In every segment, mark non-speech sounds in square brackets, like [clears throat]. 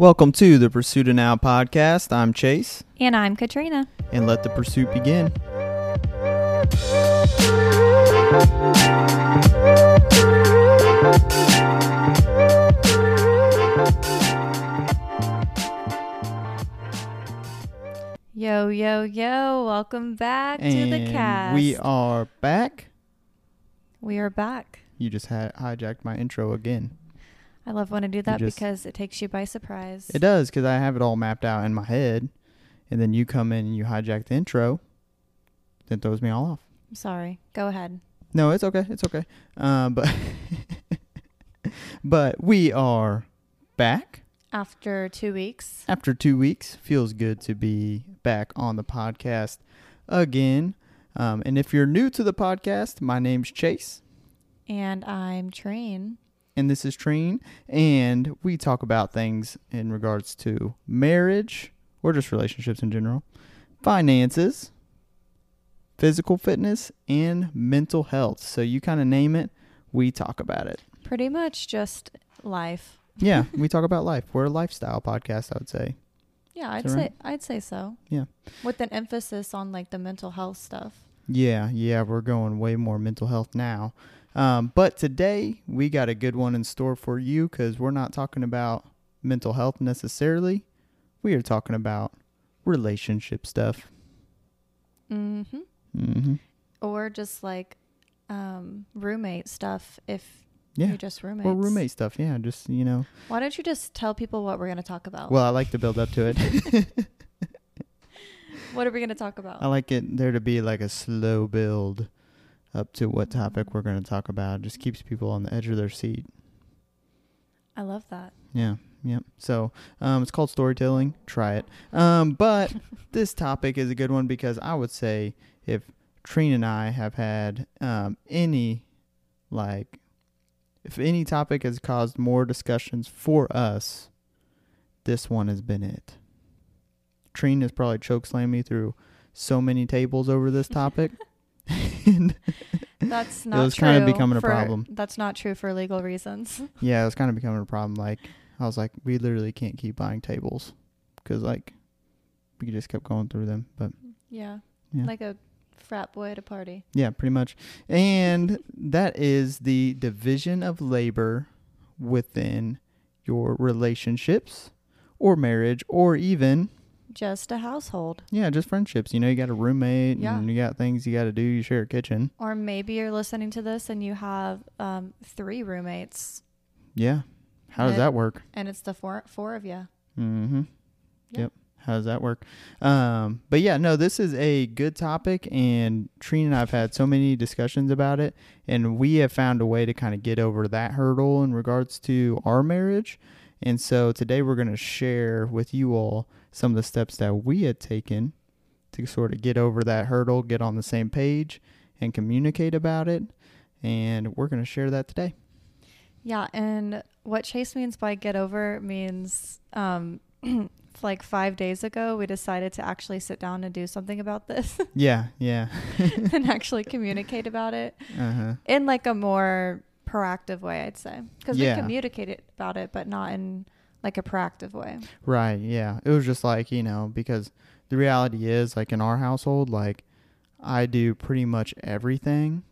Welcome to the Pursuit of Now podcast. I'm Chase, And I'm Katrina. and let the pursuit begin. Yo, yo, yo. Welcome back to the And cast. we are back. We are back. You just had hijacked my intro again. I love when I do that just- because it takes you by surprise. It does because I have it all mapped out in my head, and then you come in and you hijack the intro. Then throws me all off. I'm sorry. Go ahead. No, it's okay. It's okay. Um, but [laughs] but we are back After two weeks. after two weeks. Feels good to be back on the podcast again. Um, and if you're new to the podcast, my name's Chase, And I'm Treen. And this is Treen, and we talk about things in regards to marriage or just relationships in general, finances, physical fitness, and mental health. So you kind of name it, we talk about it. Pretty much just life. Yeah, [laughs] we talk about life. We're a lifestyle podcast, I would say. Yeah, I'd say right? I'd say so. Yeah. With an emphasis on like the mental health stuff. Yeah, yeah, we're going way more mental health now. Um, but today we got a good one in store for you because we're not talking about mental health necessarily. We are talking about relationship stuff. Mm-hmm. Mm-hmm. Or just like um, roommate stuff if Yeah, you're just roommates. or roommate stuff. Yeah, just you know. Why don't you just tell people what we're going to talk about? Well, I like to build up to it. [laughs] what are we going to talk about? I like it there to be like a slow build up to what topic we're going to talk about. It just keeps people on the edge of their seat. I love that. Yeah, yep. So um, it's called storytelling. Try it. Um, but [laughs] this topic is a good one because I would say if Trina and I have had um, any, like, if any topic has caused more discussions for us, this one has been it. Trina has probably chokeslammed me through so many tables over this topic. [laughs] [laughs] That's not It was true. kinda becoming a for- problem. That's not true for legal reasons. [laughs] yeah, it was kind of becoming a problem. Like, I was like, we literally can't keep buying tables because, like, we just kept going through them. But Yeah. Yeah. Like a frat boy at a party. yeah, pretty much. And that is the division of labor within your relationships or marriage or even, Just a household. yeah, just friendships. You know, you got a roommate Yeah. and you got things you got to do. You share a kitchen. Or maybe you're listening to this and you have um, three roommates Yeah. How does that work? and it's the four four of you. Mm-hmm. Yeah. Yep. How does that work? Um, but yeah, no, this is a good topic, and Trina and I have had so many discussions about it, and we have found a way to kind of get over that hurdle in regards to our marriage. And so today we're going to share with you all some of the steps that we had taken to sort of get over that hurdle, get on the same page, and communicate about it. And we're going to share that today. Yeah, and what Chase means by get over means um [clears throat] like 5 days ago we decided to actually sit down and do something about this [laughs] Yeah, yeah. [laughs] and [laughs] actually communicate about it. uh huh. in like a more proactive way, I'd say, because Yeah. we communicated about it, but not in like a proactive way. Right, yeah. It was just like, you know, because the reality is like in our household, like I do pretty much everything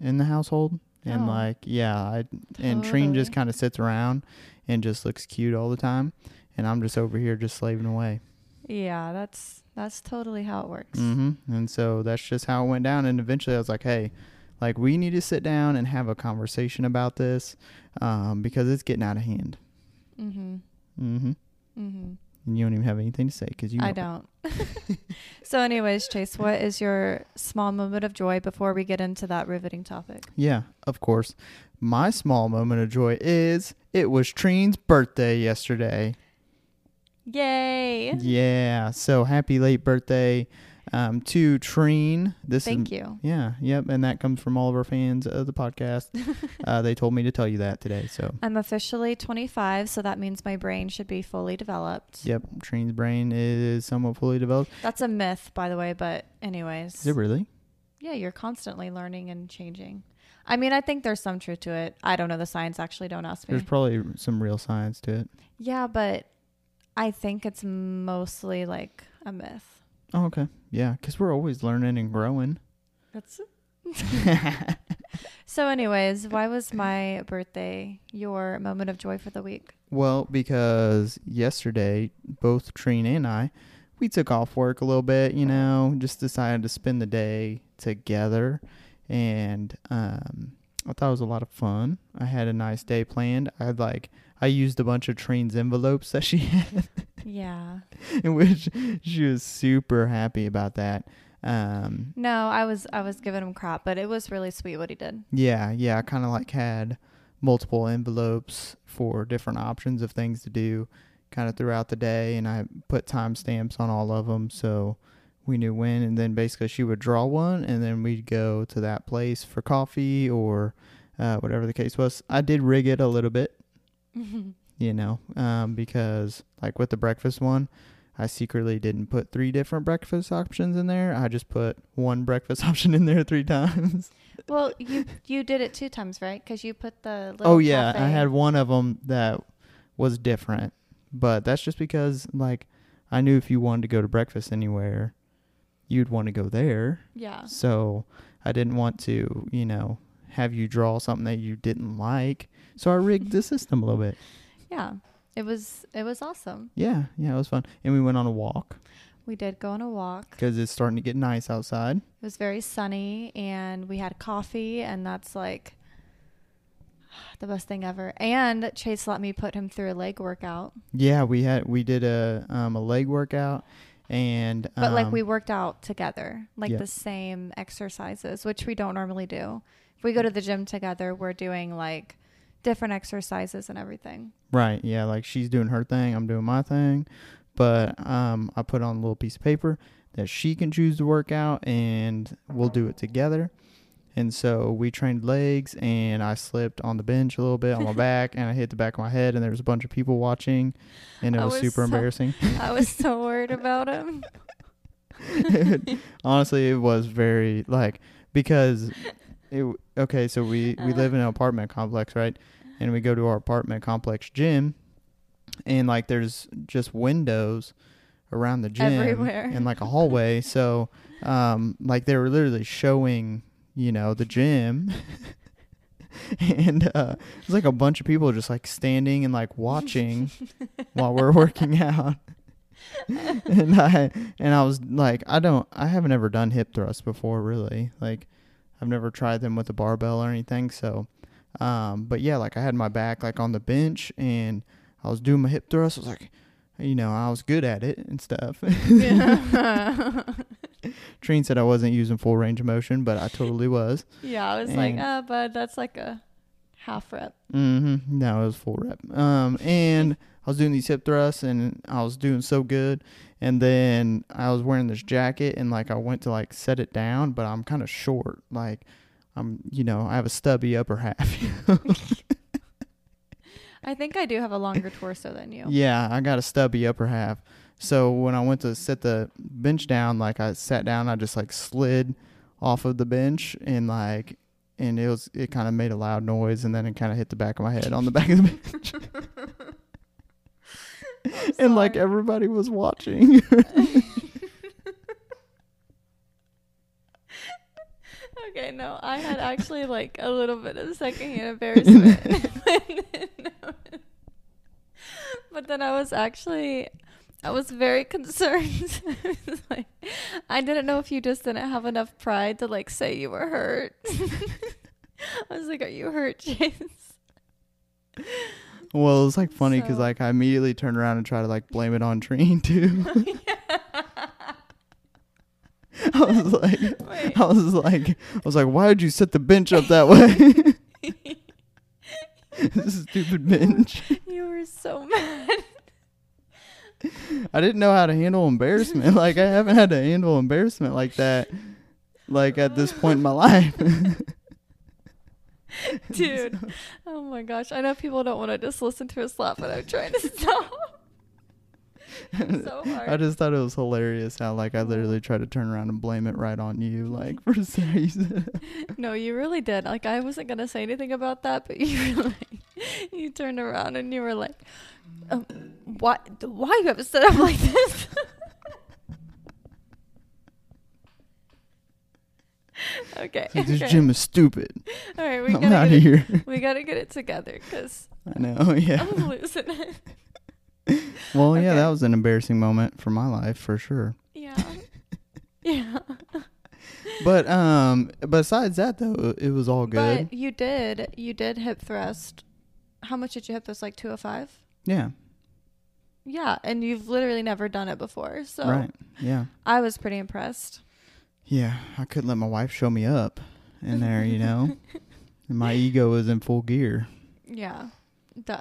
in the household. And Oh. like, yeah, I and Treen just kind of sits around and just looks cute all the time, and I'm just over here just slaving away. Yeah, that's that's totally how it works. Mm-hmm. And so that's just how it went down. And eventually, I was like, hey, like we need to sit down and have a conversation about this, um, because it's getting out of hand. Mm-hmm. hmm Mm-hmm. And you don't even have anything to say because you. I don't. [laughs] so, anyways, Chase, what is your small moment of joy before we get into that riveting topic? Yeah, of course. My small moment of joy is it was Treen's birthday yesterday. Yay! Yeah, so happy late birthday um, to Treen. This Thank is you. yeah, yep, and that comes from all of our fans of the podcast. [laughs] uh, they told me to tell you that today. So I'm officially 25, so that means my brain should be fully developed. yep, Treen's brain is somewhat fully developed. That's a myth, by the way, but anyways. Is it really? Yeah, you're constantly learning and changing. I mean, I think there's some truth to it. I don't know the science actually. Don't ask me. There's probably some real science to it. yeah, but I think it's mostly like a myth. Oh, okay. Yeah, because we're always learning and growing. That's it. [laughs] so. Anyways, why was my birthday your moment of joy for the week? Well, because yesterday, both Trina and I, we took off work a little bit, you know, just decided to spend the day together. And um, I thought it was a lot of fun. I had a nice day planned. I had like, I used a bunch of Treen's envelopes that she [laughs] had, Yeah. in [laughs] which she was super happy about that. Um, No, I was I was giving him crap, but it was really sweet what he did. Yeah, yeah, I kind of like had multiple envelopes for different options of things to do kind of throughout the day and I put timestamps on all of them so we knew when and then basically she would draw one and then we'd go to that place for coffee or uh, whatever the case was. I did rig it a little bit, [laughs] you know, um, because like with the breakfast one, I secretly didn't put three different breakfast options in there. I just put one breakfast [laughs] option in there three times. well, you you did it two times, right? Because you put the little Oh yeah, I had one of them that was different, but that's just because like I knew if you wanted to go to breakfast anywhere, you'd want to go there. yeah. So I didn't want to, you know, have you draw something that you didn't like. So I rigged the system a little bit. Yeah. It was it was awesome. Yeah, yeah, it was fun. And we went on a walk We did go on a walk. because it's starting to get nice outside. It was very sunny and we had coffee and that's like the best thing ever. And Chase let me put him through a leg workout. Yeah, we had we did a um a leg workout and But like um, we worked out together, like yeah. the same exercises, which we don't normally do. If we go to the gym together, we're doing like different exercises and everything. Right. Yeah. Like she's doing her thing, I'm doing my thing. But um, I put on a little piece of paper that she can choose to work out, and we'll do it together. And so we trained legs, and I slipped on the bench a little bit on my [laughs] back, and I hit the back of my head, and there was a bunch of people watching, and it was, was super so- embarrassing. [laughs] I was so worried about [laughs] him. Honestly, it was very like because it okay. So we we live in an apartment complex, right? And we go to our apartment complex gym, and like there's just windows around the gym Everywhere. and like a hallway. [laughs] so um, like they were literally showing, you know, the gym. [laughs] and uh it's like a bunch of people just like standing and like watching [laughs] while we're working out and I and I was like, I don't, I haven't ever done hip thrusts before, really. Like, I've never tried them with a barbell or anything. So, um, but yeah, like I had my back like on the bench and I was doing my hip thrust. I was like, you know, I was good at it and stuff. [laughs] [laughs] yeah. Trine said I wasn't using full range of motion, but I totally was. yeah, I was like, And- ah, bud, that's like a half rep. Mm-hmm. No, it was full rep. Um, and I was doing these hip thrusts, and I was doing so good. And then I was wearing this jacket, and like I went to like set it down, but I'm kind of short. Like I'm, you know, I have a stubby upper half. [laughs] I think I do have a longer torso than you. yeah, I got a stubby upper half. So when I went to set the bench down, like I sat down, I just like slid off of the bench, and like, and it was it kind of made a loud noise, and then it kind of hit the back of my head on the back of the bench. [laughs] [laughs] [laughs] and like everybody was watching. [laughs] Okay, no, I had actually like a little bit of secondhand embarrassment. [laughs] but then I was actually, I was very concerned. I was like, I didn't know if you just didn't have enough pride to like say you were hurt. I was like, Are you hurt, Chase? Well, it was like funny because So- like I immediately turned around and tried to like blame it on Trine [laughs] too. [laughs] I was like, Wait. I was like, I was like, why did you set the bench up that way? [laughs] this stupid bench. You were so mad. I didn't know how to handle embarrassment. Like I haven't had to handle embarrassment like that, like at this point in my life. [laughs] Dude. Oh my gosh. I know people don't want to just listen to us laugh, but I'm trying to [laughs] stop. so [laughs] hard. I just thought it was hilarious how like I literally tried to turn around and blame it right on you, like for saying no, you really did. Like I wasn't gonna say anything about that, but you really, you turned around and you were like, um, "Why? Why you have to sit up like this?" Okay. this okay. gym is stupid. All right, we I'm gotta out get of it, here. we gotta get it together because I know. [laughs] Yeah. I'm losing it. [laughs] Well, yeah, Okay. that was an embarrassing moment for my life for sure. Yeah. [laughs] Yeah. But um, besides that though, it was all good. But you did, you did hip thrust. How much did you hip thrust? Like 205? yeah. Yeah, and you've literally never done it before. So Right. Yeah. I was pretty impressed. Yeah. I couldn't let my wife show me up in there, you know. and [laughs] my ego was in full gear. Yeah. Duh.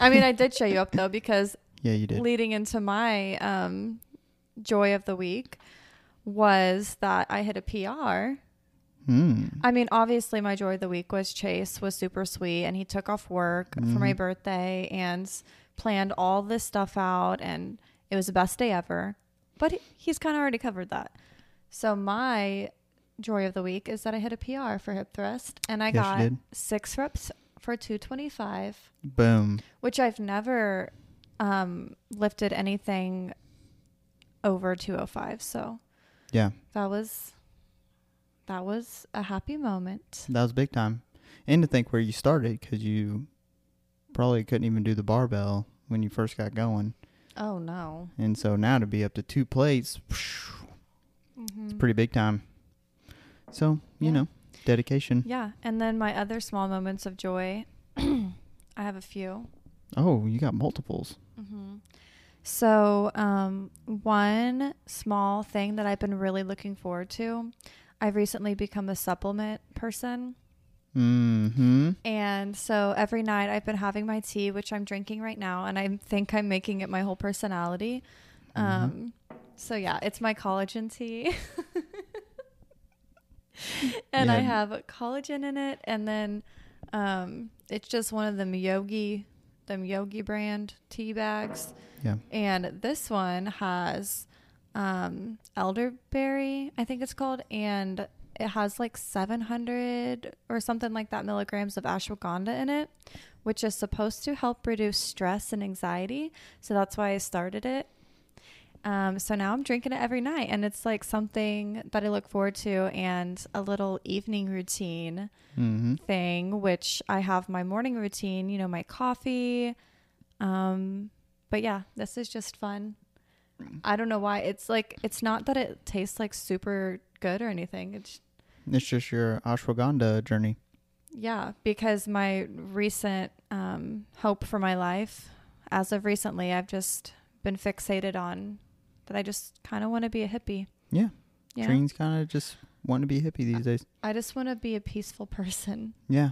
I mean, I did show you up though because Yeah, you did. leading into my um, joy of the week was that I hit a PR. Hmm. I mean, obviously, my joy of the week was Chase was super sweet, and he took off work for my Mhm. birthday and planned all this stuff out, and it was the best day ever. But he- he's kind of already covered that. So my joy of the week is that I hit a PR for hip thrust, and I Yes, got six reps for 225, Boom. which I've never um, lifted anything over 205. So Yeah. that was that was a happy moment. That was big time. And to think where you started because you probably couldn't even do the barbell when you first got going. Oh no. And so now to be up to two plates, Mm-hmm. pretty big time. So, you Yeah. know, dedication. Yeah, and then my other small moments of joy, [clears throat] I have a few. Oh, you got multiples. Mm-hmm. So, um, one small thing that I've been really looking forward to, I've recently become a supplement person. Mm-hmm. And so every night I've been having my tea, which I'm drinking right now, and I think I'm making it my whole personality. Mhm. Um, so yeah, it's my collagen tea. [laughs] and I have collagen in it, and then um, it's just one of them yogi, them yogi brand tea bags. Yeah. And this one has um, elderberry, I think it's called, and it has like 700 or something like that milligrams of ashwagandha in it, which is supposed to help reduce stress and anxiety. So that's why I started it. Um, so now I'm drinking it every night, and it's like something that I look forward to, and a little evening routine Mm-hmm. thing, which I have my morning routine, you know, my coffee. Um, but yeah, this is just fun. I don't know why. It's like it's not that it tastes like super good or anything. It's It's just your ashwagandha journey. yeah, because my recent um, hope for my life, as of recently, I've just been fixated on that. I just kind of want to be a hippie. Yeah. Yeah, Treen's kind of just want to be hippie these days. I just want to be a peaceful person Yeah.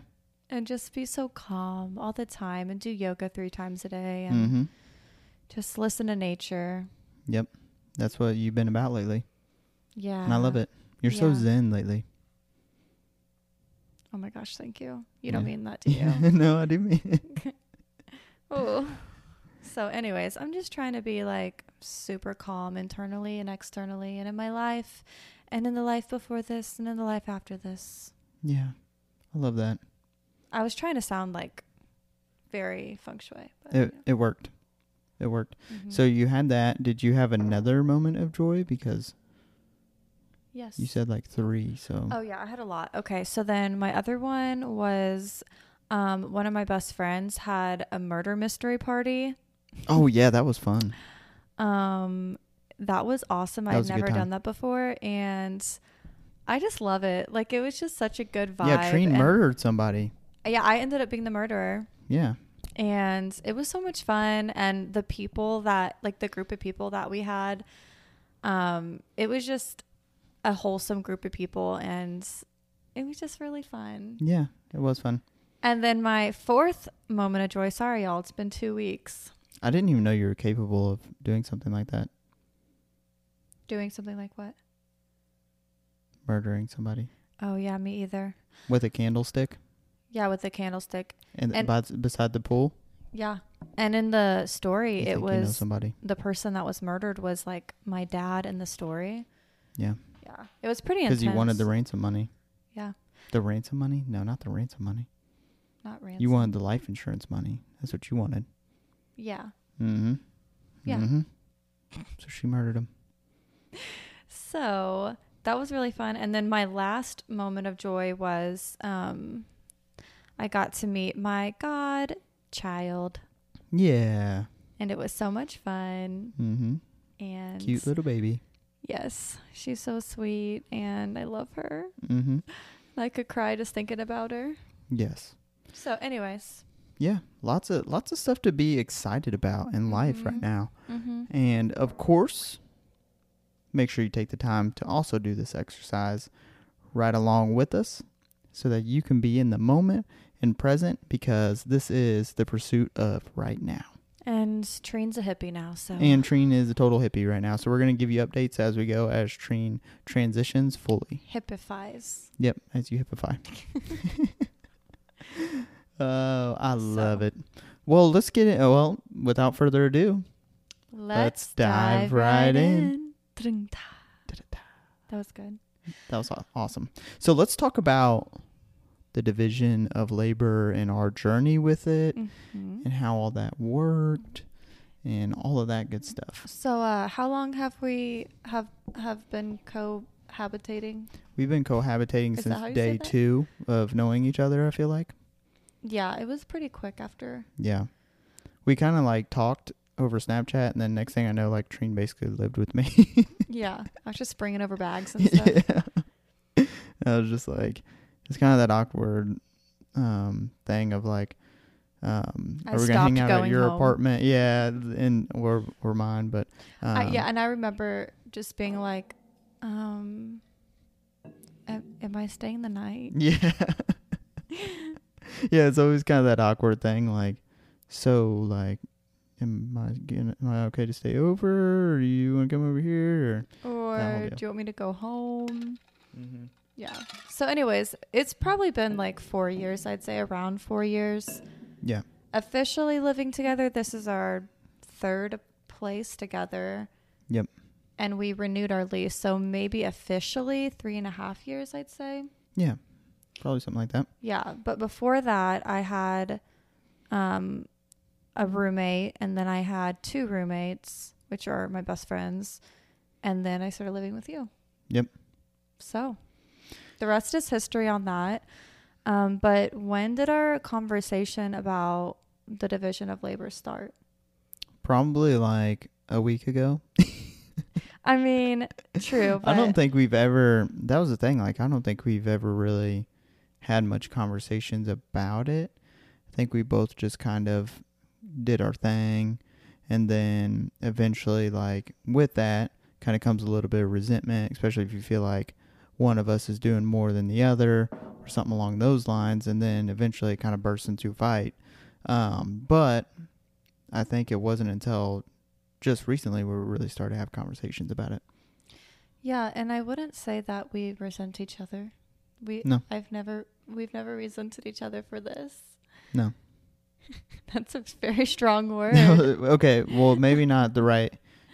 and just be so calm all the time and do yoga three times a day and Mm-hmm. just listen to nature. Yep. That's what you've been about lately. Yeah. And I love it. You're so zen lately. Oh my gosh, thank you. You don't mean that, do you? [laughs] no, I do mean [laughs] it. oh. So, anyways, I'm just trying to be like super calm internally and externally and in my life and in the life before this and in the life after this. Yeah. I love that. I was trying to sound like very feng shui. But It it worked. It worked. Mhm. So you had that. Did you have another moment of joy? Because yes. you said like three. So Oh yeah, I had a lot. Okay, so then my other one was um, one of my best friends had a murder mystery party. Oh yeah, that was fun. Um, that was awesome. That I'd was a good never done that before, and I just love it. Like it was just such a good vibe. yeah, Treen and- murdered somebody. Yeah, I ended up being the murderer, Yeah. and it was so much fun. And the people that, like the group of people that we had, um, it was just a wholesome group of people, and it was just really fun. Yeah, it was fun. And then my fourth moment of joy. Sorry, y'all. It's been two weeks I didn't even know you were capable of doing something like that, doing something like what? murdering somebody Oh yeah, me either. with a candlestick Yeah, with a candlestick. and, And- by, beside the pool. Yeah. And in the story, You it think you know was somebody. the person that was murdered was like my dad in the story. Yeah. Yeah. It was pretty intense. Because you wanted the ransom money. Yeah. The ransom money? No, not the ransom money. Not ransom. You wanted the life insurance money. That's what you wanted. Yeah. Mm-hmm. Yeah. Mm-hmm. So she murdered him. So that was really fun. And then my last moment of joy was um, I got to meet my godchild, Yeah. and it was so much fun. Mm-hmm. And Cute little baby. yes, she's so sweet, and I love her. Mm-hmm. I could cry just thinking about her. Yes. So, anyways. Yeah. Lots of lots of stuff to be excited about in life right Mhm. now. Mm-hmm. And of course, make sure you take the time to also do this exercise right along with us so that you can be in the moment and present because this is the pursuit of right now. And Treen's a hippie now, so And Treen is a total hippie right now. So we're going to give you updates as we go as Treen transitions fully. hippifies. Yep, as you hippify. [laughs] [laughs] oh, I love it. Well, let's get it. Well, without further ado, Let's, dive dive, right in. in. That was good. that was awesome. So let's talk about the division of labor and our journey with it Mhm. and how all that worked and all of that good stuff. So, uh, how long have we have have been cohabitating? We've been cohabitating Is since day two of knowing each other, I feel like. Yeah, it was pretty quick after. Yeah. We kind of like talked over Snapchat, and then next thing I know, like Treen basically lived with me. [laughs] yeah, I was just bringing over bags and stuff. yeah. [laughs] I was just like, it's kind of that awkward um, thing of like, um, I are we gonna hang out at your home. apartment? Yeah, and or or mine, but um, I, yeah, and I remember just being like, um, am, am I staying the night? yeah, [laughs] [laughs] yeah. It's always kind of that awkward thing, like, so like. Am I getting, am I okay to stay over? Or you want to come over here? Or Or do you want me to go home? mm-hmm. Yeah. So, anyways, it's probably been like four years, I'd say around four years. yeah, Officially living together, this is our third place together. Yep. And we renewed our lease. So, maybe officially three and a half years, I'd say. yeah, probably something like that. Yeah. But before that, I had um, a roommate, and then I had two roommates, which are my best friends. And then I started living with you. Yep. So, the rest is history on that. Um, but when did our conversation about the division of labor start? Probably like a week ago. [laughs] I mean, true. But I don't think we've ever. That was the thing. Like, I don't think we've ever really had much conversations about it. I think we both just kind of did our thing, and then eventually, like with that, kind of comes a little bit of resentment, especially if you feel like one of us is doing more than the other, or something along those lines, and then eventually it kind of bursts into a fight. Um, but I think it wasn't until just recently we really started to have conversations about it. Yeah, and I wouldn't say that we resent each other. We No. I've never we've never resented each other for this. No. [laughs] That's a very strong [laughs] word. Uh, okay, well, maybe not the right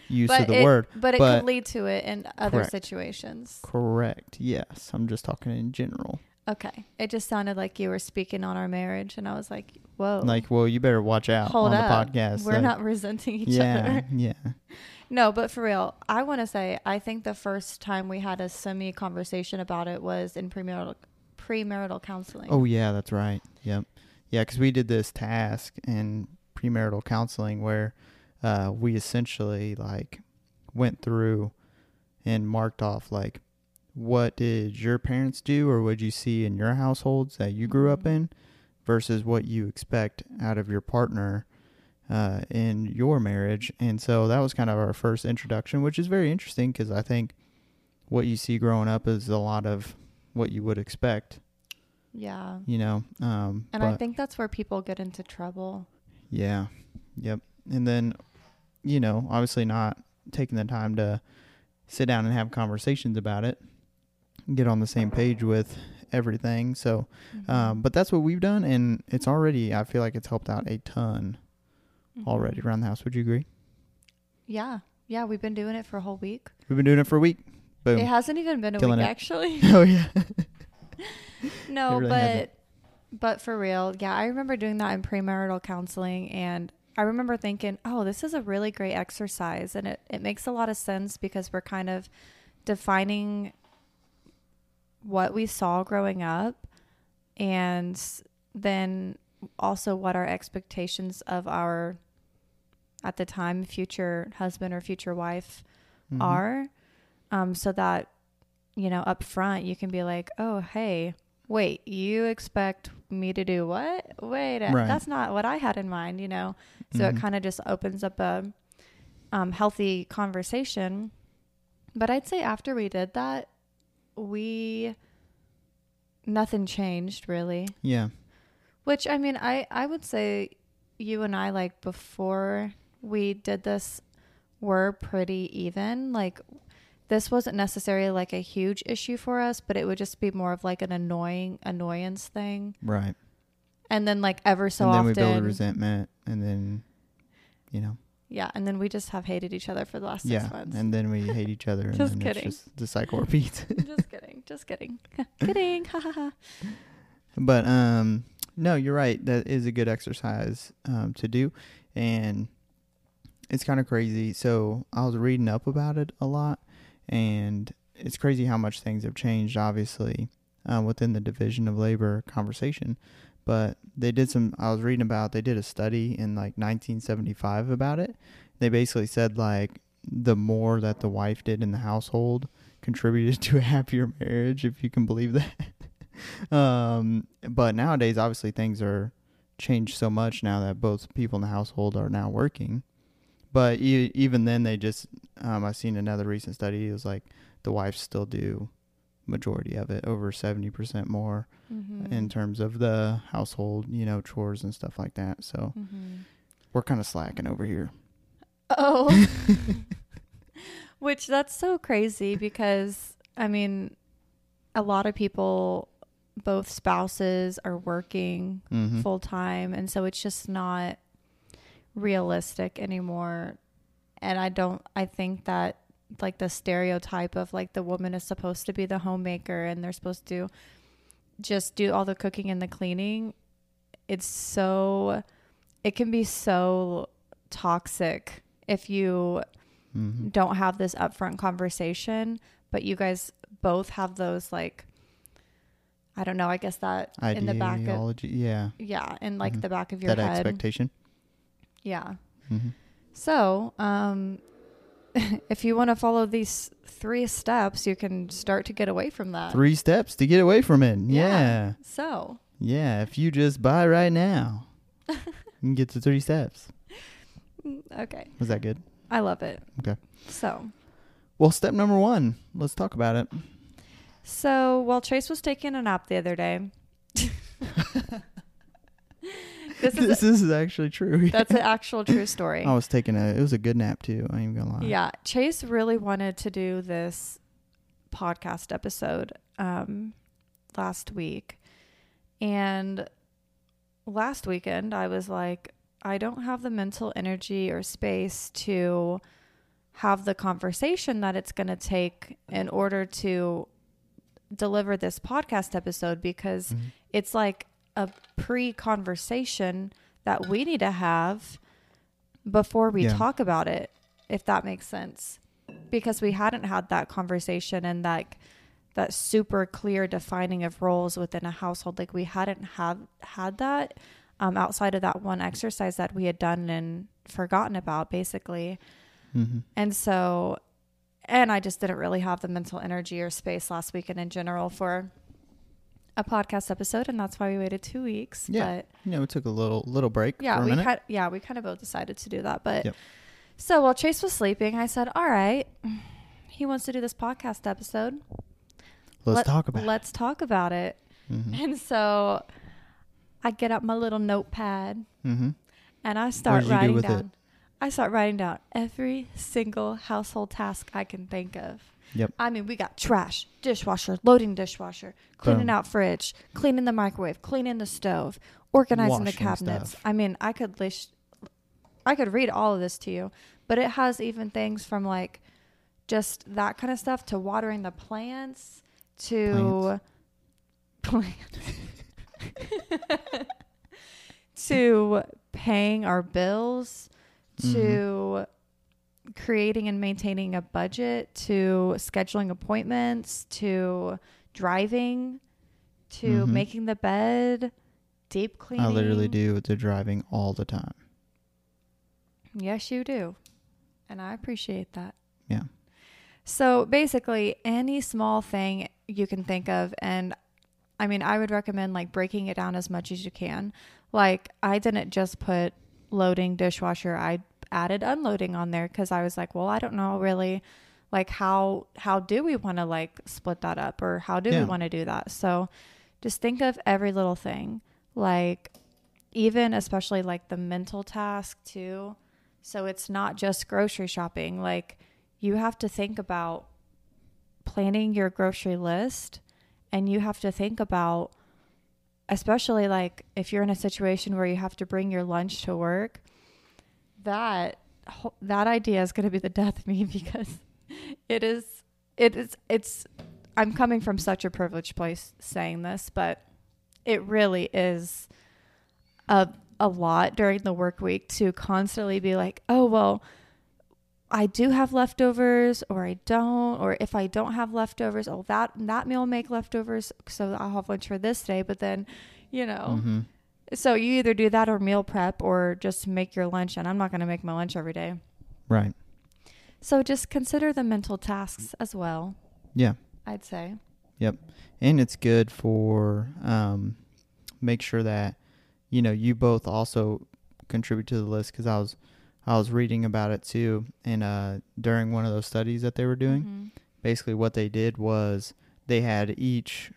use but of the it, word. But it could lead to it in other Correct. situations. Correct. Yes, I'm just talking in general. Okay. It just sounded like you were speaking on our marriage and I was like, Whoa. Like, well, you better watch out Hold on up. the podcast. We're like- not resenting each yeah, other. yeah, [laughs] No, but for real, I want to say I think the first time we had a semi conversation about it was in premarital premarital counseling. Oh, yeah, that's right. Yep. Yeah, because we did this task in premarital counseling where uh, we essentially like went through and marked off like what did your parents do or what did you see in your households that you grew up Mhm. in versus what you expect out of your partner uh, in your marriage. And so that was kind of our first introduction, which is very interesting because I think what you see growing up is a lot of what you would expect, Yeah. you know. Um, And I think that's where people get into trouble. yeah, yep. And then, you know, obviously not taking the time to sit down and have conversations about it, get on the same page with everything. So, Mm-hmm. um, but that's what we've done, and it's already. I feel like it's helped out a ton Mm-hmm. already around the house. Would you agree? Yeah. Yeah, we've been doing it for a whole week. We've been doing it for a week. Boom. It hasn't even been a Killing week it. actually. [laughs] oh yeah. [laughs] no, really but hasn't. but for real, yeah, I remember doing that in premarital counseling and I remember thinking, "Oh, this is a really great exercise." And it it makes a lot of sense because we're kind of defining what we saw growing up and then also what our expectations of our at the time future husband or future wife Mhm. are um, so that you know up front you can be like oh hey wait you expect me to do what wait uh, Right. that's not what i had in mind you know so it Mhm. kind of just opens up a um, healthy conversation but i'd say after we did that we nothing changed really Yeah. Which I mean, I I would say you and I like before we did this were pretty even. Like this wasn't necessarily like a huge issue for us, but it would just be more of like an annoying annoyance thing. Right. And then like ever so and then often, we build resentment, and then, you know, yeah, and then we just have hated each other for the last six yeah, months. and then we hate each other, and [laughs] Just then kidding. it's just the cycle repeats. [laughs] just kidding, just kidding, [laughs] kidding. Ha ha ha. But um, no, you're right. That is a good exercise um, to do, and it's kind of crazy. So I was reading up about it a lot, and it's crazy how much things have changed. Obviously, uh, within the division of labor conversation, but they did some. I was reading about. They did a study in like 1975 about it. They basically said like the more that the wife did in the household contributed [laughs] to a happier marriage, if you can believe that. Um, but nowadays, obviously, things are changed so much now that both people in the household are now working. But e- even then, they just um, I seen another recent study. It was like the wives still do majority of it, over seventy percent more Mhm. in terms of the household, you know, chores and stuff like that. So Mhm. we're kind of slacking over here. Oh. [laughs] Which that's so crazy because I mean a lot of people both spouses are working Mm-hmm. full time and so it's just not realistic anymore. And I don't I think that like the stereotype of like the woman is supposed to be the homemaker and they're supposed to just do all the cooking and the cleaning. It's so it can be so toxic if you Mm-hmm. don't have this upfront conversation, but you guys both have those like I don't know, I guess that in the back of Ideology, yeah, yeah, in like Mhm. the back of your that head. expectation. Yeah. Mm-hmm. So, um [laughs] if you want to follow these three steps, you can start to get away from that. Three steps to get away from it. Yeah. Yeah. So, Yeah. If you just buy right now, [laughs] you can get to three steps. mm, okay. Was that good? I love it. Okay. So, Well, step number one. Let's talk about it. So while Chase was taking a nap the other day, [laughs] this is this is actually true. [laughs] that's an [laughs] actual true story. I was taking a. It was a good nap too. I ain't gonna lie. Yeah, Chase really wanted to do this podcast episode um, last week. And last weekend, I was like, I don't have the mental energy or space to have the conversation that it's going to take in order to deliver this podcast episode because Mhm. it's like a pre conversation that we need to have before we Yeah. talk about it, if that makes sense. Because we hadn't had that conversation and that that super clear defining of roles within a household. Like we hadn't had had that um, outside of that one exercise that we had done and forgotten about, basically. Mm-hmm. And so, and I just didn't really have the mental energy or space last weekend in general for a podcast episode, and that's why we waited two weeks. Yeah, But You know, we took a little little break yeah, for a we kind yeah we kind of both decided to do that. But Yep. so while Chase was sleeping, I said, "All right, he wants to do this podcast episode. Let's Let- talk about. It. Let's talk about it." it. Mm-hmm. And so I get out my little notepad Mm-hmm. and I start you do writing with it? I start writing down every single household task I can think of. Yep. I mean, we got trash, dishwasher, loading dishwasher, cleaning Boom. out fridge, cleaning the microwave, cleaning the stove, organizing the cabinets. stuff. I mean, I could list I could read all of this to you, but it has even things from like just that kind of stuff to watering the plants to plants. [laughs] to paying our bills to creating and maintaining a budget to scheduling appointments to driving to Mhm. making the bed deep cleaning I literally do the driving all the time. Yes, you do. And I appreciate that. Yeah. So basically, any small thing you can think of, and I mean, I would recommend like breaking it down as much as you can. Like, I didn't just put loading dishwasher, I added unloading on there because I was like, well, I don't know really like how how do we want to like split that up or how do Yeah. we want to do that so just think of every little thing like even especially like the mental task too so it's not just grocery shopping like you have to think about planning your grocery list and you have to think about especially like if you're in a situation where you have to bring your lunch to work that that idea is going to be the death of me [laughs] because it is it is it's I'm coming from such a privileged place saying this, but it really is a a lot during the work week to constantly be like, "Oh, well, I do have leftovers or I don't, or if I don't have leftovers, oh that that meal make leftovers, so I'll have lunch for this day, but then, you know, hmm so you either do that or meal prep or just make your lunch and I'm not going to make my lunch every day. Right. So just consider the mental tasks as well, Yeah. I'd say. Yep, and it's good for um make sure that you know you both also contribute to the list because i was i was reading about it too and uh during one of those studies that they were doing Mhm. basically what they did was they had each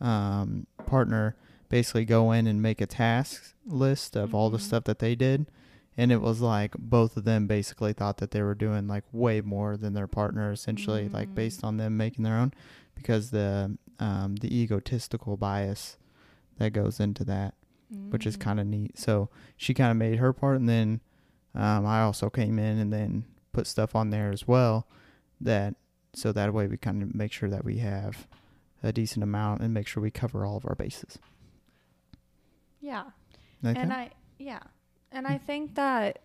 um partner basically go in and make a task list of all the Mhm. stuff that they did and it was like both of them basically thought that they were doing like way more than their partner essentially like Mm. based on them making their own because the um the egotistical bias that goes into that which is Mm. kind of neat so she kind of made her part and then um i also came in and then put stuff on there as well that so that way we kind of make sure that we have a decent amount and make sure we cover all of our bases Yeah. okay? And I yeah. And I think that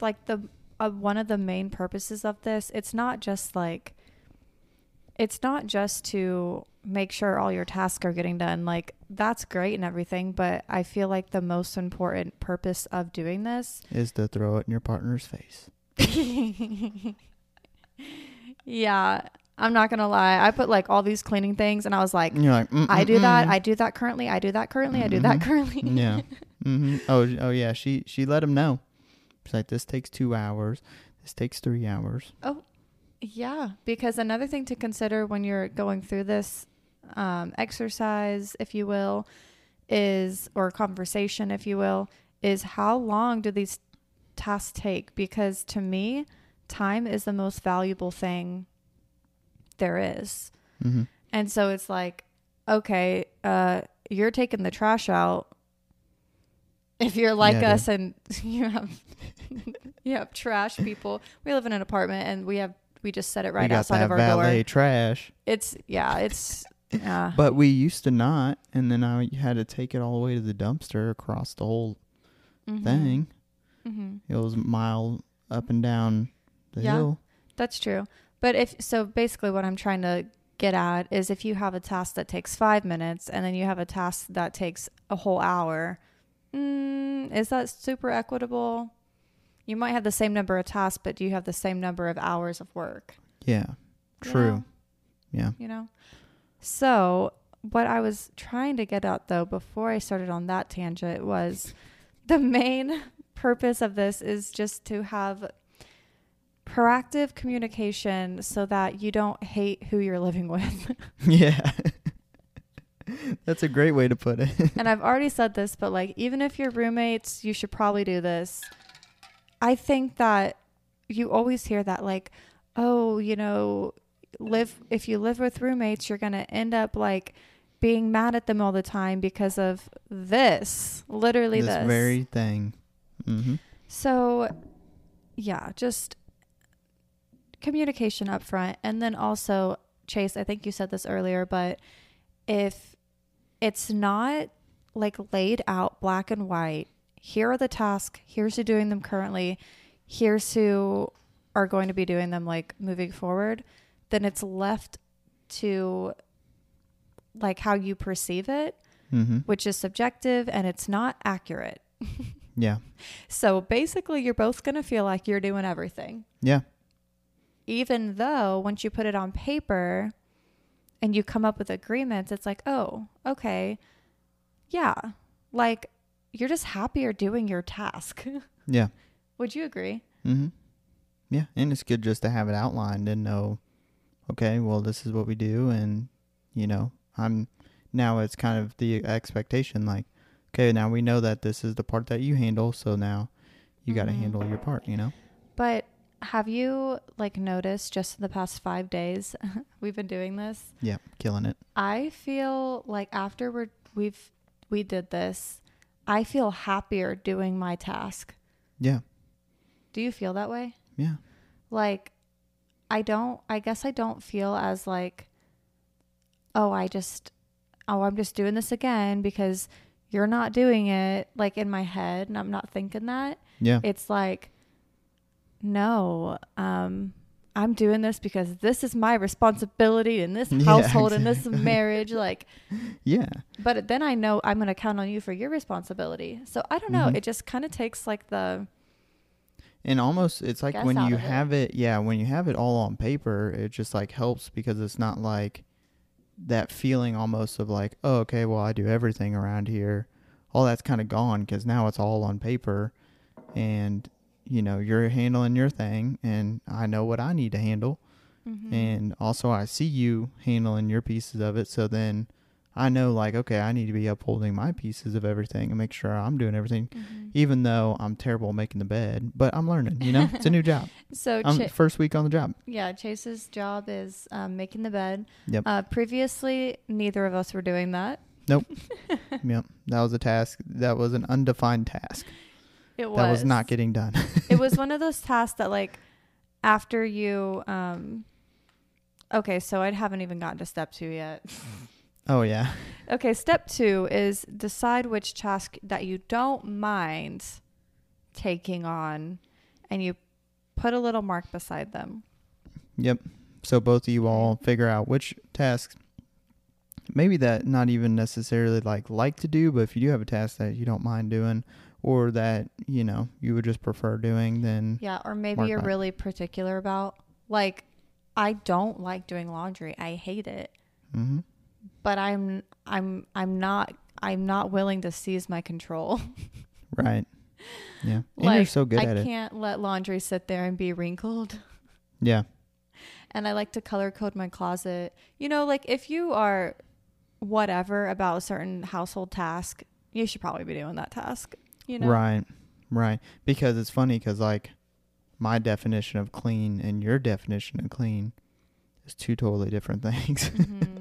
like the uh, one of the main purposes of this, it's not just like it's not just to make sure all your tasks are getting done. Like that's great and everything, but I feel like the most important purpose of doing this is to throw it in your partner's face [laughs] yeah, I'm not going to lie. I put like all these cleaning things and I was like you're like I do that. I do that currently. I do that currently. I do that currently. yeah [laughs] Mm-hmm. oh oh yeah she she let him know she's like this takes two hours this takes three hours Oh, Yeah, because another thing to consider when you're going through this um, exercise, if you will, is or conversation, if you will, is how long do these tasks take? Because to me, time is the most valuable thing there is. hmm And so it's like, okay, uh, you're taking the trash out. If you're like Yeah, us and [laughs] you have you have trash people, we live in an apartment and we have we just set it right outside of our valet door. trash It's yeah, it's uh, But we used to not, and then I had to take it all the way to the dumpster across the whole mhm, thing. mhm. It was a mile up and down the Yeah. hill. That's true. But if so, basically, what I'm trying to get at is if you have a task that takes five minutes and then you have a task that takes a whole hour, mm, is that super equitable? You might have the same number of tasks, but do you have the same number of hours of work? Yeah, You true. know? Yeah. You know? So, what I was trying to get at though, before I started on that tangent, was [laughs] the main purpose of this is just to have proactive communication so that you don't hate who you're living with. [laughs] Yeah. That's a great way to put it. [laughs] and I've already said this, but like, even if you're roommates, you should probably do this. I think that you always hear that, like, oh, you know, live, if you live with roommates, you're going to end up like being mad at them all the time because of this, literally this this. very thing. hmm So, yeah, just communication up front. And then also, Chase, I think you said this earlier, but if it's not like laid out black and white, here are the tasks, here's who doing them currently, here's who are going to be doing them like moving forward, then it's left to like how you perceive it, Mm-hmm. which is subjective and it's not accurate. [laughs] Yeah. So basically, you're both going to feel like you're doing everything. Yeah. Even though once you put it on paper and you come up with agreements, it's like, oh, okay. Yeah. Like you're just happier doing your task. [laughs] Yeah. Would you agree? Mm-hmm. Yeah, and it's good just to have it outlined and know, okay, well, this is what we do, and you know, I'm now it's kind of the expectation, like, okay, now we know that this is the part that you handle, so now you got to mm-hmm. handle your part, you know? But have you like noticed just in the past five days [laughs] we've been doing this? Yeah, killing it. I feel like after we're, we've we did this, I feel happier doing my task. Yeah, Do you feel that way? yeah, like I don't I guess I don't feel as like oh I just oh I'm just doing this again because you're not doing it like in my head and I'm not thinking that. yeah, It's like no, um I'm doing this because this is my responsibility in this [laughs] Yeah, household and this marriage like [laughs] yeah, but then I know I'm going to count on you for your responsibility. So I don't know, Mhm. it just kind of takes like the and almost it's like when you it. have it, yeah, when you have it all on paper, it just like helps because it's not like that feeling almost of like, oh, okay, well, I do everything around here. All that's kind of gone because now it's all on paper, and you know you're handling your thing, and I know what I need to handle, Mhm. and also I see you handling your pieces of it. So then I know like, okay, I need to be upholding my pieces of everything and make sure I'm doing everything, Mhm. even though I'm terrible at making the bed. But I'm learning. You know, it's a new [laughs] job. So I'm Cha- first week on the job. Yeah, Chase's job is um, making the bed. Yep. Uh, previously, neither of us were doing that. Nope. [laughs] yep. That was a task. That was an undefined task. It was. That was not getting done. [laughs] it was one of those tasks that, like, after you. Um, okay, so I haven't even gotten to step two yet. Oh yeah. Okay, step two is decide which task that you don't mind taking on, and you put a little mark beside them. Yep. So both of you all figure out which tasks maybe that not even necessarily like like to do, but if you do have a task that you don't mind doing or that, you know, you would just prefer doing, then Yeah, or maybe you're that. really particular about. Like, I don't like doing laundry. I hate it. hmm but I'm I'm I'm not I'm not willing to seize my control. [laughs] right. Yeah. And like you're so good I at it. I can't let laundry sit there and be wrinkled. Yeah. And I like to color code my closet. You know, like if you are whatever about a certain household task, you should probably be doing that task. You know, Right. Right. Because it's funny cuz like my definition of clean and your definition of clean is two totally different [laughs] things. Mhm.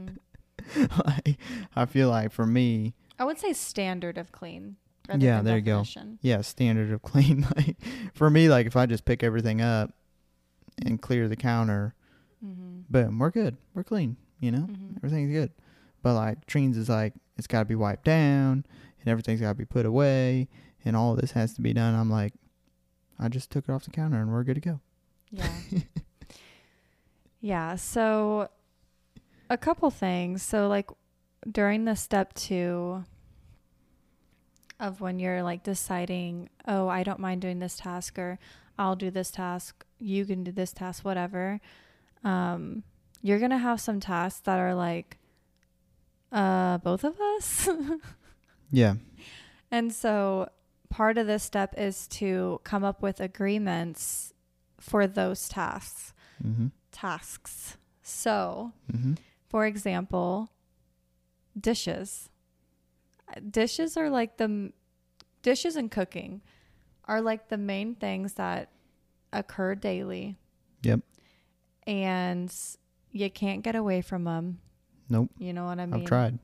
[laughs] like I feel like for me, I would say standard of clean. Yeah, than there you go. yeah, standard of [laughs] clean. Like for me, like if I just pick everything up and clear the counter, Mhm. boom, we're good. We're clean. You know, Mhm. everything's good. But like Treen's is like it's got to be wiped down and everything's got to be put away and all this has to be done. I'm like, I just took it off the counter and we're good to go. Yeah. [laughs] yeah. So, a couple things. So, like, during the step two of when you're like deciding, oh, I don't mind doing this task, or I'll do this task, you can do this task, whatever, um, you're going to have some tasks that are like, uh, both of us. [laughs] Yeah. And so part of this step is to come up with agreements for those tasks. Mhm. Tasks. So, Mhm. For example, dishes. Dishes are like the dishes and cooking are like the main things that occur daily Yep. and you can't get away from them. Nope. You know what I mean? I've tried.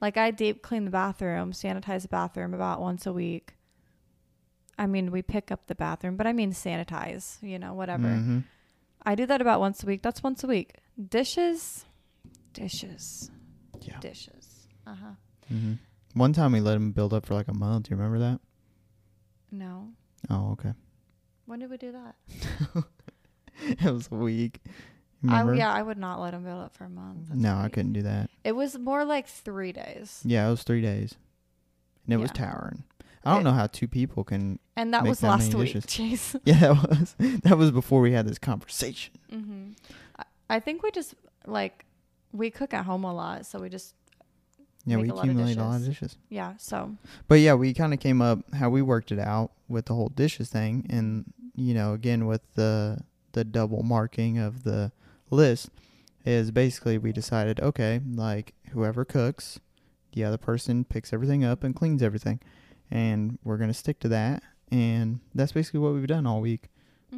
Like I deep clean the bathroom, sanitize the bathroom about once a week. I mean, we pick up the bathroom, but I mean sanitize, you know, whatever. Mhm. I do that about once a week. That's once a week. Dishes, dishes, Yeah. dishes. Uh huh. hmm One time we let them build up for like a month. Do you remember that? No. Oh, okay. When did we do that? [laughs] it was a week. I, yeah, I would not let him build up for a month. That's no, I couldn't do that. It was more like three days, Yeah, it was three days, and it was Yeah. towering. I don't It- know how two people can. and that was that last week. dishes. [laughs] Chase. [laughs] Yeah, that was that was before we had this conversation. Mm-hmm. I, I think we just like we cook at home a lot, so we just Yeah, we a lot of accumulate a lot of dishes. yeah. So But yeah, we kind of came up how we worked it out with the whole dishes thing, and you know, again with the the double marking of the list is basically we decided okay, like whoever cooks, the other person picks everything up and cleans everything, and we're gonna stick to that, and that's basically what we've done all week,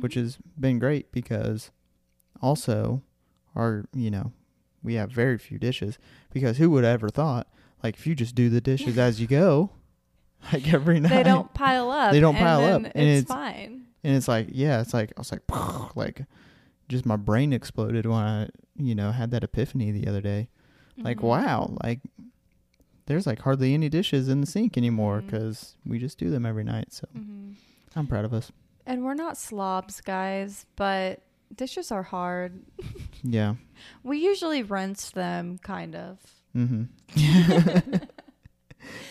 which Mhm. has been great because also our you know we have very few dishes because who would have ever thought like if you just do the dishes as you go [laughs] like every night they don't pile up. They don't pile up, and It's, it's- fine. and it's like yeah it's like i was like [laughs] like just my brain exploded when i you know had that epiphany the other day like Mhm. wow like there's like hardly any dishes in the sink anymore because we just do them every night so Mhm. i'm proud of us And we're not slobs, guys, but dishes are hard. [laughs] yeah We usually rinse them, kind of. mm-hmm [laughs]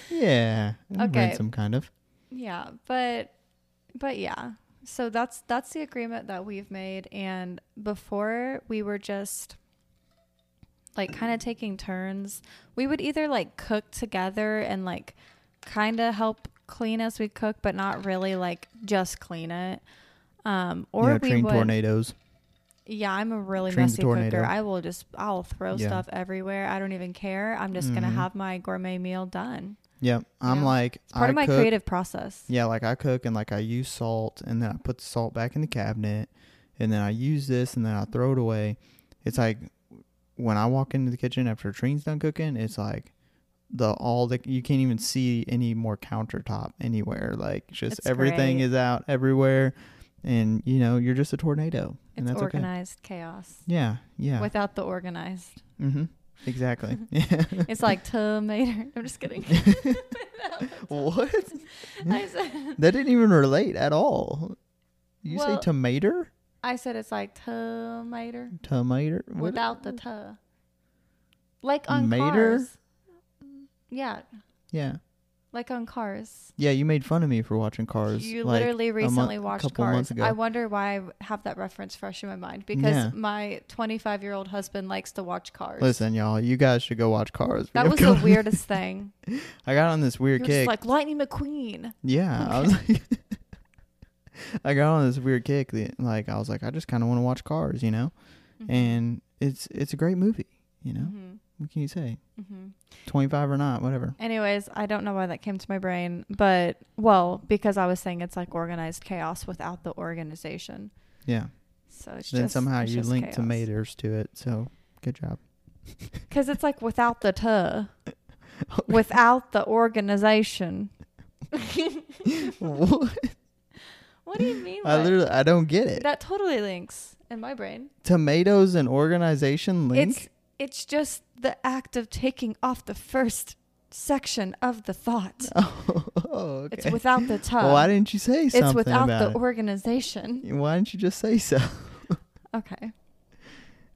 yeah Okay. some kind of Yeah, but but yeah. So that's that's the agreement that we've made and before we were just like kind of taking turns. We would either like cook together and like kind of help clean as we cook but not really like just clean it. Um or yeah we Treen would tornadoes Yeah, I'm a really Treen's messy cooker. I will just I'll throw Yeah. stuff everywhere. I don't even care. I'm just going Mhm. to have my gourmet meal done. Yep. I'm Yeah. like It's part I of my cook, creative process. Yeah, like I cook and like I use salt and then I put the salt back in the cabinet and then I use this and then I throw it away. It's like when I walk into the kitchen after Trina's done cooking, it's like the all the you can't even see any more countertop anywhere. Like just It's everything great. is out everywhere and you know, you're just a tornado. And It's that's okay. organized chaos Yeah, yeah. without the organized. Mm-hmm. Exactly. yeah. [laughs] It's like tomato. [laughs] I'm just kidding. [laughs] what? I said, That didn't even relate at all. You Well- say tomato? I said it's like tomato Tomato? What- without the t. Like on Mater? cars. Yeah, Yeah. Like on cars. Yeah, you made fun of me for watching Cars. You like, literally recently a watched Cars. I wonder why I have that reference fresh in my mind because Yeah. my 25 year old husband likes to watch Cars. Listen, y'all, you guys should go watch Cars. that was the weirdest [laughs] thing. I got on this weird You're kick. like Lightning McQueen. yeah, I was like, [laughs] I got on this weird kick. That, like, I was like, I just kind of want to watch Cars, you know. Mhm. And it's it's a great movie, you know. Mhm. What can you say? Mhm. Twenty five or not, whatever. Anyways, I don't know why that came to my brain, but well, because I was saying it's like organized chaos without the organization. Yeah. So it's then just somehow it's you just link chaos. tomatoes to it. So good job. [laughs] Because it's like without the t, [laughs] without the organization. [laughs] what? What do you mean? I by- literally I don't get it. that totally links in my brain. Tomatoes and organization link. It's it's just the act of taking off the first section of the thought. [laughs] Oh, okay. It's without the t. [laughs] well, why didn't you say something it's without the it? organization. Why didn't you just say so? [laughs] Okay.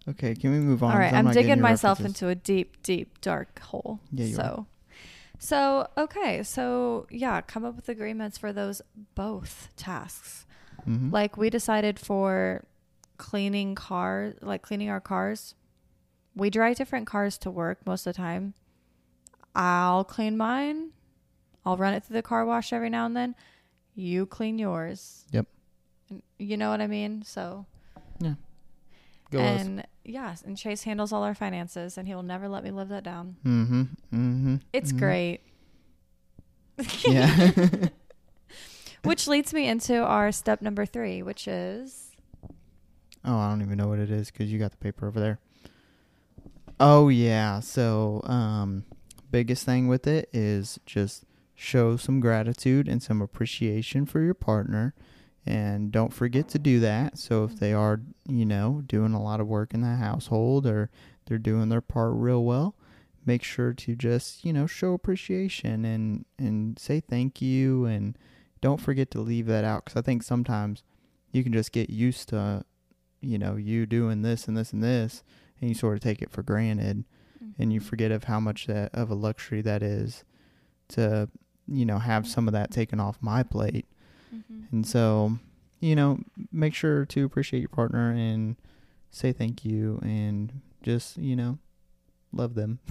Okay, can we move on? All right, I'm, getting digging myself references. into a deep, deep, dark hole. Yeah, you are. so, so okay, so yeah, come up with agreements for those both tasks. Mhm. Like we decided for cleaning cars, like cleaning our cars. We drive different cars to work most of the time. I'll clean mine. I'll run it through the car wash every now and then. You clean yours. Yep. You know what I mean? So Go us. and yes, and Chase handles all our finances, and he will never let me live that down. Mm-hmm. Mm-hmm. It's mhm. great. Yeah. [laughs] [laughs] Which leads me into our step number three, which is oh, I don't even know what it is because you got the paper over there. Oh yeah. So, um, biggest thing with it is just show some gratitude and some appreciation for your partner. And don't forget to do that. So if they are, you know, doing a lot of work in the household or they're doing their part real well, make sure to just, you know, show appreciation and and say thank you and don't forget to leave that out cuz I think sometimes you can just get used to you know, you doing this and this and this and you sort of take it for granted and you Mhm. forget of how much that of a luxury that is to you know have some of that taken off my plate Mhm. and so you know make sure to appreciate your partner and say thank you and just you know love them [laughs]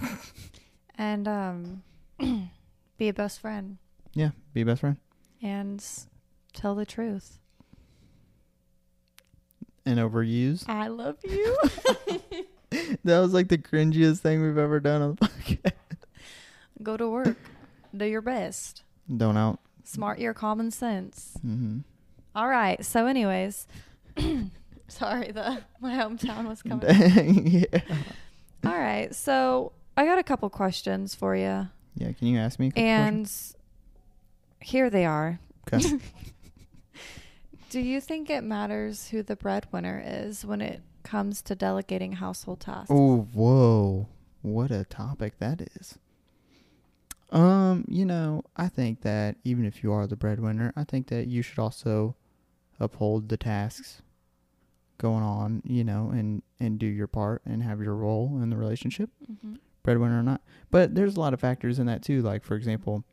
And um, [clears throat] be a best friend yeah be a best friend and tell the truth. and overused I love you. [laughs] [laughs] [laughs] that was like the cringiest thing we've ever done on the [laughs] podcast Go to work. Do your best. don't out Smart your common sense. mm-hmm. All right. So, anyways, [coughs] sorry, the my hometown was coming. Dang, [laughs] yeah All right. So, I got a couple questions for you, yeah can you ask me a couple and here they are. okay Do you think it matters who the breadwinner is when it comes to delegating household tasks? Oh, whoa. What a topic that is. Um, you know, I think that even if you are the breadwinner, I think that you should also uphold the tasks going on, you know, and and do your part and have your role in the relationship, hmm breadwinner or not. But there's a lot of factors in that too. Like for example,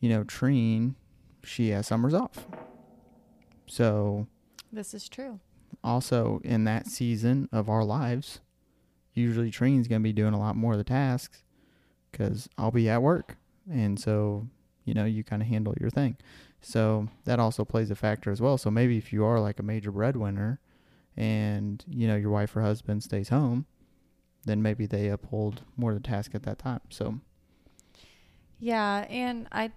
you know, Treen, she has summers off. So This is true. Also in that season of our lives, usually Treen's going to be doing a lot more of the tasks because I'll be at work. And so, you know, you kind of handle your thing. So that also plays a factor as well. So maybe if you are like a major breadwinner and, you know, your wife or husband stays home, then maybe they uphold more of the task at that time. So, Yeah, and I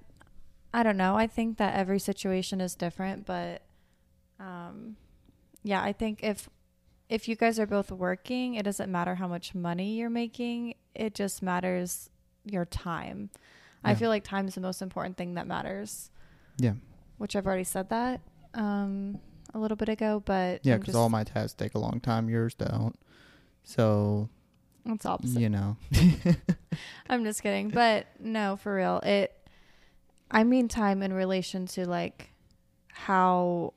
I don't know. I think that every situation is different, but um yeah, I think if if you guys are both working, it doesn't matter how much money you're making. It just matters your time. I feel like time is the most important thing that matters, yeah. which I've already said that um a little bit ago, but Yeah, because all my tasks take a long time, yours don't. So, it's opposite. you know. [laughs] I'm just kidding. [laughs] But no, for real. It I mean time in relation to like how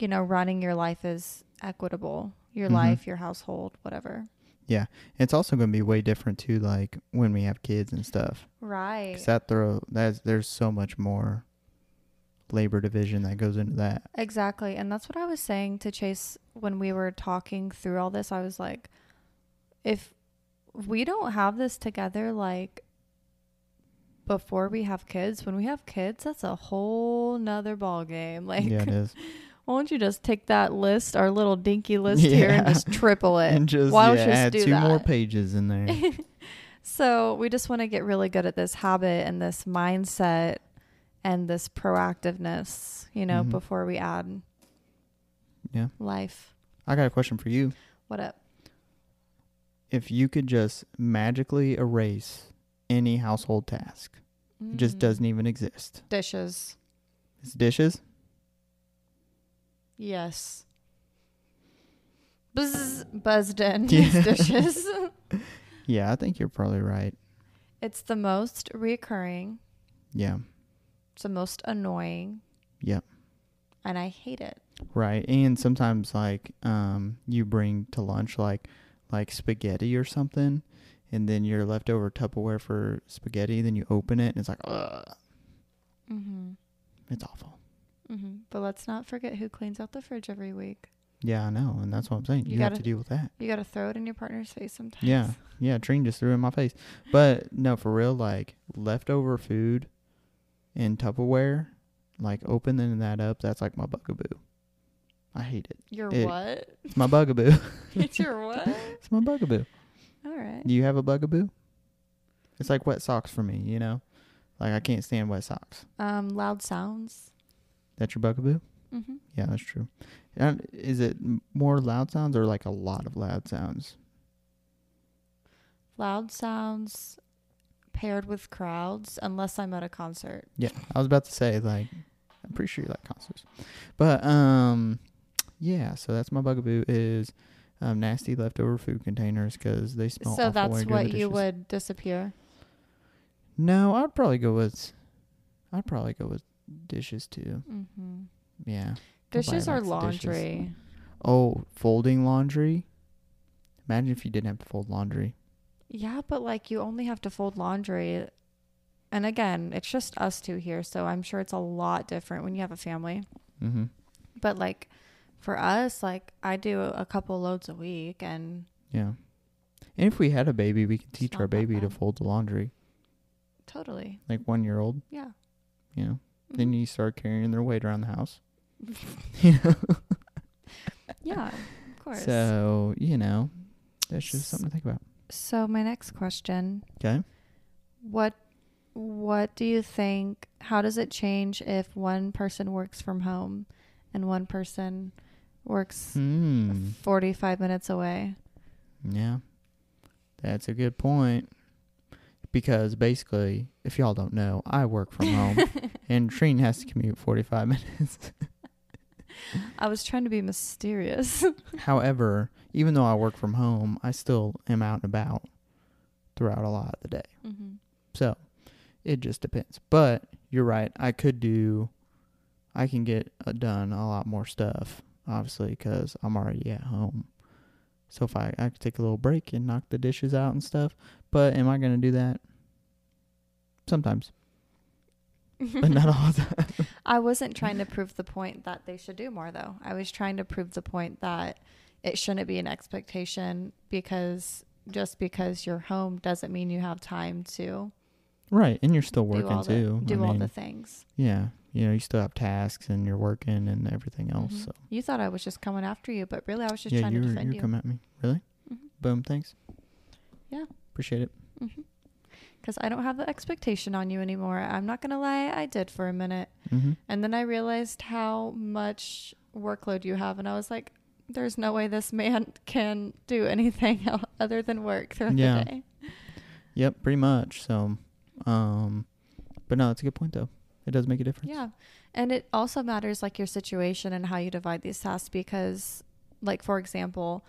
you know, running your life is equitable. Your Mhm. life, your household, whatever. Yeah, it's also going to be way different too, like when we have kids and stuff. Right. 'Cause that throw that's there's so much more labor division that goes into that. Exactly. And that's what I was saying to Chase when we were talking through all this. I was like, if we don't have this together, like before we have kids, when we have kids, that's a whole nother ball game. [laughs] Like, yeah, it is. Why don't you just take that list, our little dinky list [laughs] here, and just triple it? and just Why don't yeah, you just add do two more pages in there. [laughs] So we just want to get really good at this habit and this mindset and this proactiveness, you know, Mhm. before we add yeah. life. I got a question for you. What up? If you could just magically erase any household task, it just Mm. doesn't even exist. Dishes. It's dishes. Yes. Buzz, buzzed in. [laughs] Yeah. It's dishes. Yeah, I think you're probably right. it's the most reoccurring. Yeah. It's the most annoying. Yep. And I hate it. Right. And sometimes like um you bring to lunch like like spaghetti or something and then your leftover Tupperware for spaghetti, then you open it and it's like ugh. Mm-hmm. It's awful. Mm-hmm. But let's not forget who cleans out the fridge every week. Yeah, I know, and that's what I'm saying. You You, have gotta- to deal with that. You got to throw it in your partner's face sometimes. Yeah. Yeah, Treen just threw it in my face. But no, for real, like leftover food in Tupperware, like opening that up, that's like my bugaboo. I hate it. Your It- what? It's my bugaboo. [laughs] it's your [laughs] what? it's my bugaboo. All right. Do you have a bugaboo? It's like wet socks for me, you know? Like I can't stand wet socks. Um, loud sounds. That's your bugaboo? Mm-hmm. Yeah, that's true. And is it more loud sounds or like a lot of loud sounds? Loud sounds paired with crowds unless I'm at a concert. Yeah, I was about to say like I'm pretty sure you like concerts, but um, yeah. So that's my bugaboo is um, nasty leftover food containers because they smell. so that's when you're doing what you would disappear. No, I'd probably go with. I'd probably go with dishes too. Mm-hmm. Yeah. Dishes or likes dishes. laundry? Oh, folding laundry. Imagine if you didn't have to fold laundry. Yeah, but like you only have to fold laundry. And again, it's just us two here, so I'm sure it's a lot different when you have a family. Mm-hmm. But like for us, like I do a couple loads a week and Yeah. And if we had a baby, we could teach our baby to fold the laundry. totally. Like one year old, Yeah. you know. Then you start carrying their weight around the house. you [laughs] know. Yeah, of course. So, you know, that's just something to think about. So my next question, Okay. what what do you think how does it change if one person works from home and one person works Hmm. 45 minutes away? Yeah. That's a good point. Because basically, if y'all don't know, I work from home and [laughs] Treen has to commute 45 [laughs] minutes. I was trying to be mysterious. However, [laughs] even though I work from home, I still am out and about throughout a lot of the day. mm-hmm. So it just depends. But you're right. I could do, I can get uh, done a lot more stuff, obviously, because I'm already at home. So if I, I could take a little break and knock the dishes out and stuff. But am I going to do that? Sometimes, but not all the time. [laughs] I wasn't trying to prove the point that they should do more, though. I was trying to prove the point that it shouldn't be an expectation because just because you're home doesn't mean you have time to Right. And you're still do working the too. I do all mean, the things. Yeah. You know, you still have tasks and you're working and everything else. Mhm. So You thought I was just coming after you, but really I was just yeah, trying you to were, defend you you. come at me. Really? Mhm. Boom. Thanks. Yeah. Appreciate it. Because I don't have the expectation on you anymore. I'm not gonna lie, I did for a minute, Mm-hmm. and then I realized how much workload you have, and I was like, "There's no way this man [laughs] can do anything [laughs] other than work throughout Yeah. the day." Yep, pretty much. So, um, but no, it's a good point though. It does make a difference. Yeah. And it also matters like your situation and how you divide these tasks because like for example,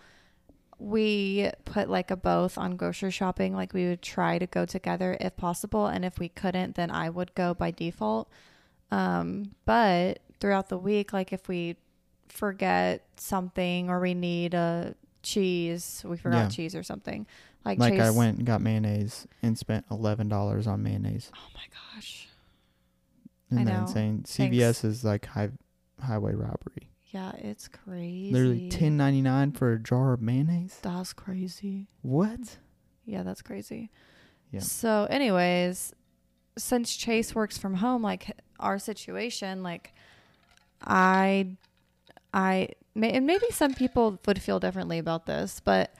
we put like a both on grocery shopping like we would try to go together if possible and if we couldn't then I would go by default. Um but throughout the week like if we forget something or we need a cheese, we forgot Yeah. cheese or something. Like, Like I Chase- went and got mayonnaise and spent eleven dollars on mayonnaise. Oh my gosh. Isn't I that know. insane? Thanks. CVS is like high, highway robbery. Yeah, it's crazy. Literally ten ninety nine for a jar of mayonnaise. That's crazy. What? Yeah, that's crazy. Yeah. So, anyways, since Chase works from home, like our situation, like I, I, may, and maybe some people would feel differently about this, but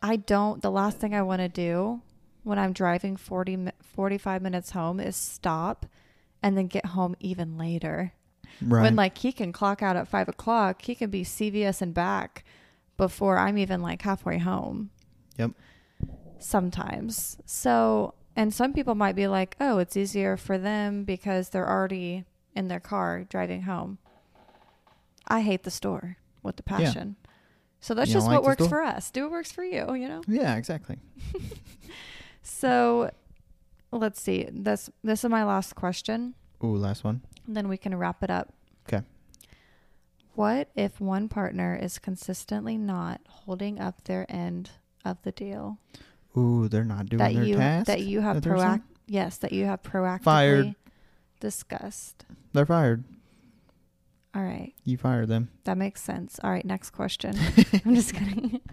I don't. The last thing I want to do when I'm driving 40, 45 minutes home is stop and then get home even later. Right. When like he can clock out at five o'clock, he can be CVS and back before I'm even like halfway home. Yep. Sometimes. So, and some people might be like, oh, it's easier for them because they're already in their car driving home. I hate the store with the Yeah. passion. So that's You just what like works for us. Do what works for you, you know? yeah, exactly. [laughs] So let's see. This this is my last question. Ooh, last one. Then we can wrap it up. Okay. What if one partner is consistently not holding up their end of the deal Ooh, they're not doing that their you task. that you have that proact yes that you have proactively Fired. discussed? They're fired. All right, You fired them. that makes sense. All right, next question. [laughs] I'm just kidding. [laughs]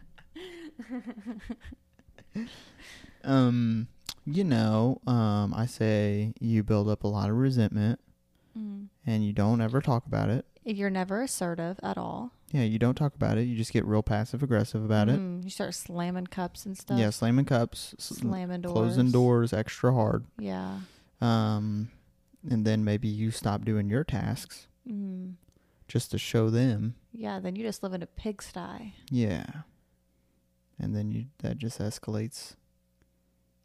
Um, you know, um, I say you build up a lot of resentment Mm. and you don't ever talk about it. You're never assertive at all. Yeah, you don't talk about it. You just get real passive aggressive about it. Mm, You start slamming cups and stuff. Yeah, slamming cups, slamming doors. closing doors extra hard. Yeah. Um, and then maybe you stop doing your tasks Mm. just to show them. Yeah. Then you just live in a pigsty. Yeah. And then you that just escalates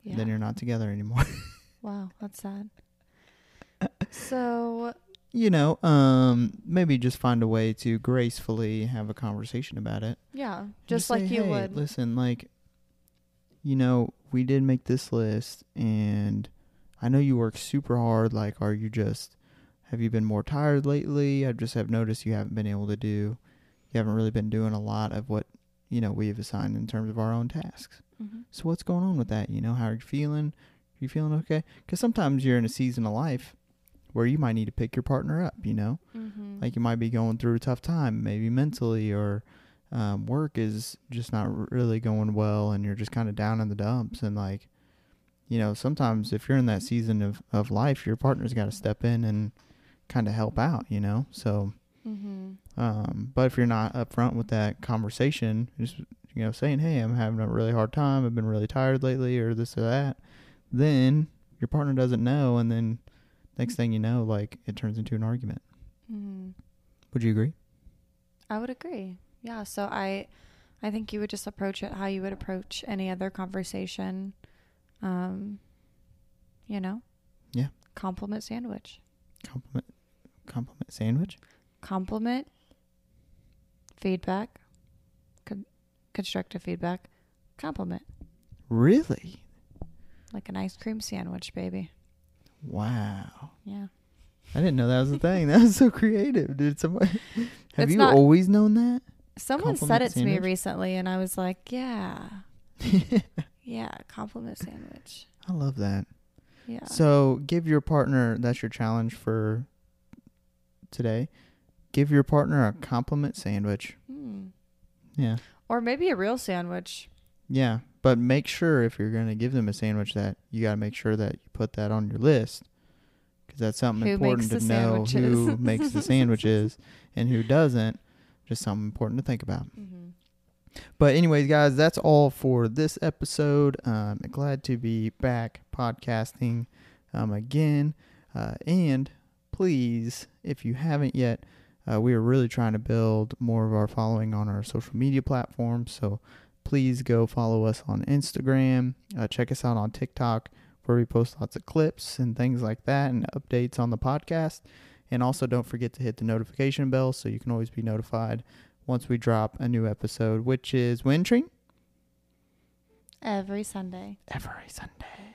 Yeah. then you're not together anymore. [laughs] wow, that's sad. So you know, um, maybe just find a way to gracefully have a conversation about it. yeah, just say, like you "Hey, would. Listen, like, you know, we did make this list, and I know you work super hard. Like, are you just, have you been more tired lately? I just have noticed you haven't been able to do, you haven't really been doing a lot of what, you know, we've assigned in terms of our own tasks. Mhm. So what's going on with that? You know, how are you feeling? Are you feeling okay? Because sometimes you're in a season of life where you might need to pick your partner up, you know? Mhm. like you might be going through a tough time maybe mentally or um, work is just not really going well and you're just kind of down in the dumps and like you know sometimes if you're in that season of, of life your partner's got to step in and kind of help out you know so Mhm. um, but if you're not upfront with that conversation just you know saying hey i'm having a really hard time i've been really tired lately or this or that then your partner doesn't know and then next thing you know like it turns into an argument Mhm. would you agree I would agree. Yeah. So I, I think you would just approach it how you would approach any other conversation. Um, you know. Yeah. Compliment sandwich. compliment compliment sandwich Compliment. Feedback. Con- constructive feedback. Compliment. really Like an ice cream sandwich, baby. Wow. Yeah. i didn't know that was a thing. That was so [laughs] creative did somebody [laughs] have It's you not- always known that? Someone said Compliment it to me recently, and I was like, "Yeah, [laughs] yeah, compliment sandwich." i love that. Yeah. so give your partner that's your challenge for today. Give your partner a compliment sandwich. Hmm. yeah. Or maybe a real sandwich. yeah but make sure if you're going to give them a sandwich that you got to make sure that you put that on your list because that's something Who important to know who makes the sandwiches and who doesn't just something important to think about Mm-hmm. But anyways, guys, that's all for this episode. Um, glad to be back podcasting um, again. Uh, and please, if you haven't yet, uh, we are really trying to build more of our following on our social media platforms. So please go follow us on Instagram. Uh, check us out on TikTok, where we post lots of clips and things like that and updates on the podcast. And also, don't forget to hit the notification bell so you can always be notified once we drop a new episode, which is when, Treen? Every Sunday, Every Sunday.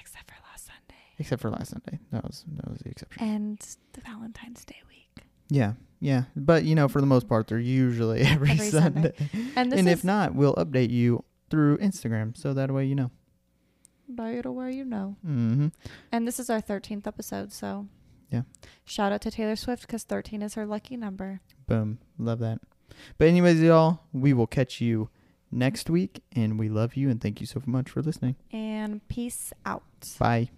except for last Sunday Except for last Sunday. That was that was the exception. and the Valentine's Day week. Yeah. Yeah. But you know, for the most part they're usually [laughs] every, Every Sunday. Sunday. And this And if not, we'll update you through Instagram so that way you know. by it where you know. Mm-hmm. And this is our 13th episode, so Yeah. Shout out to Taylor Swift because 13 is her lucky number. Boom. Love that. But anyways, y'all, we will catch you next week and we love you and thank you so much for listening. And peace out. Bye.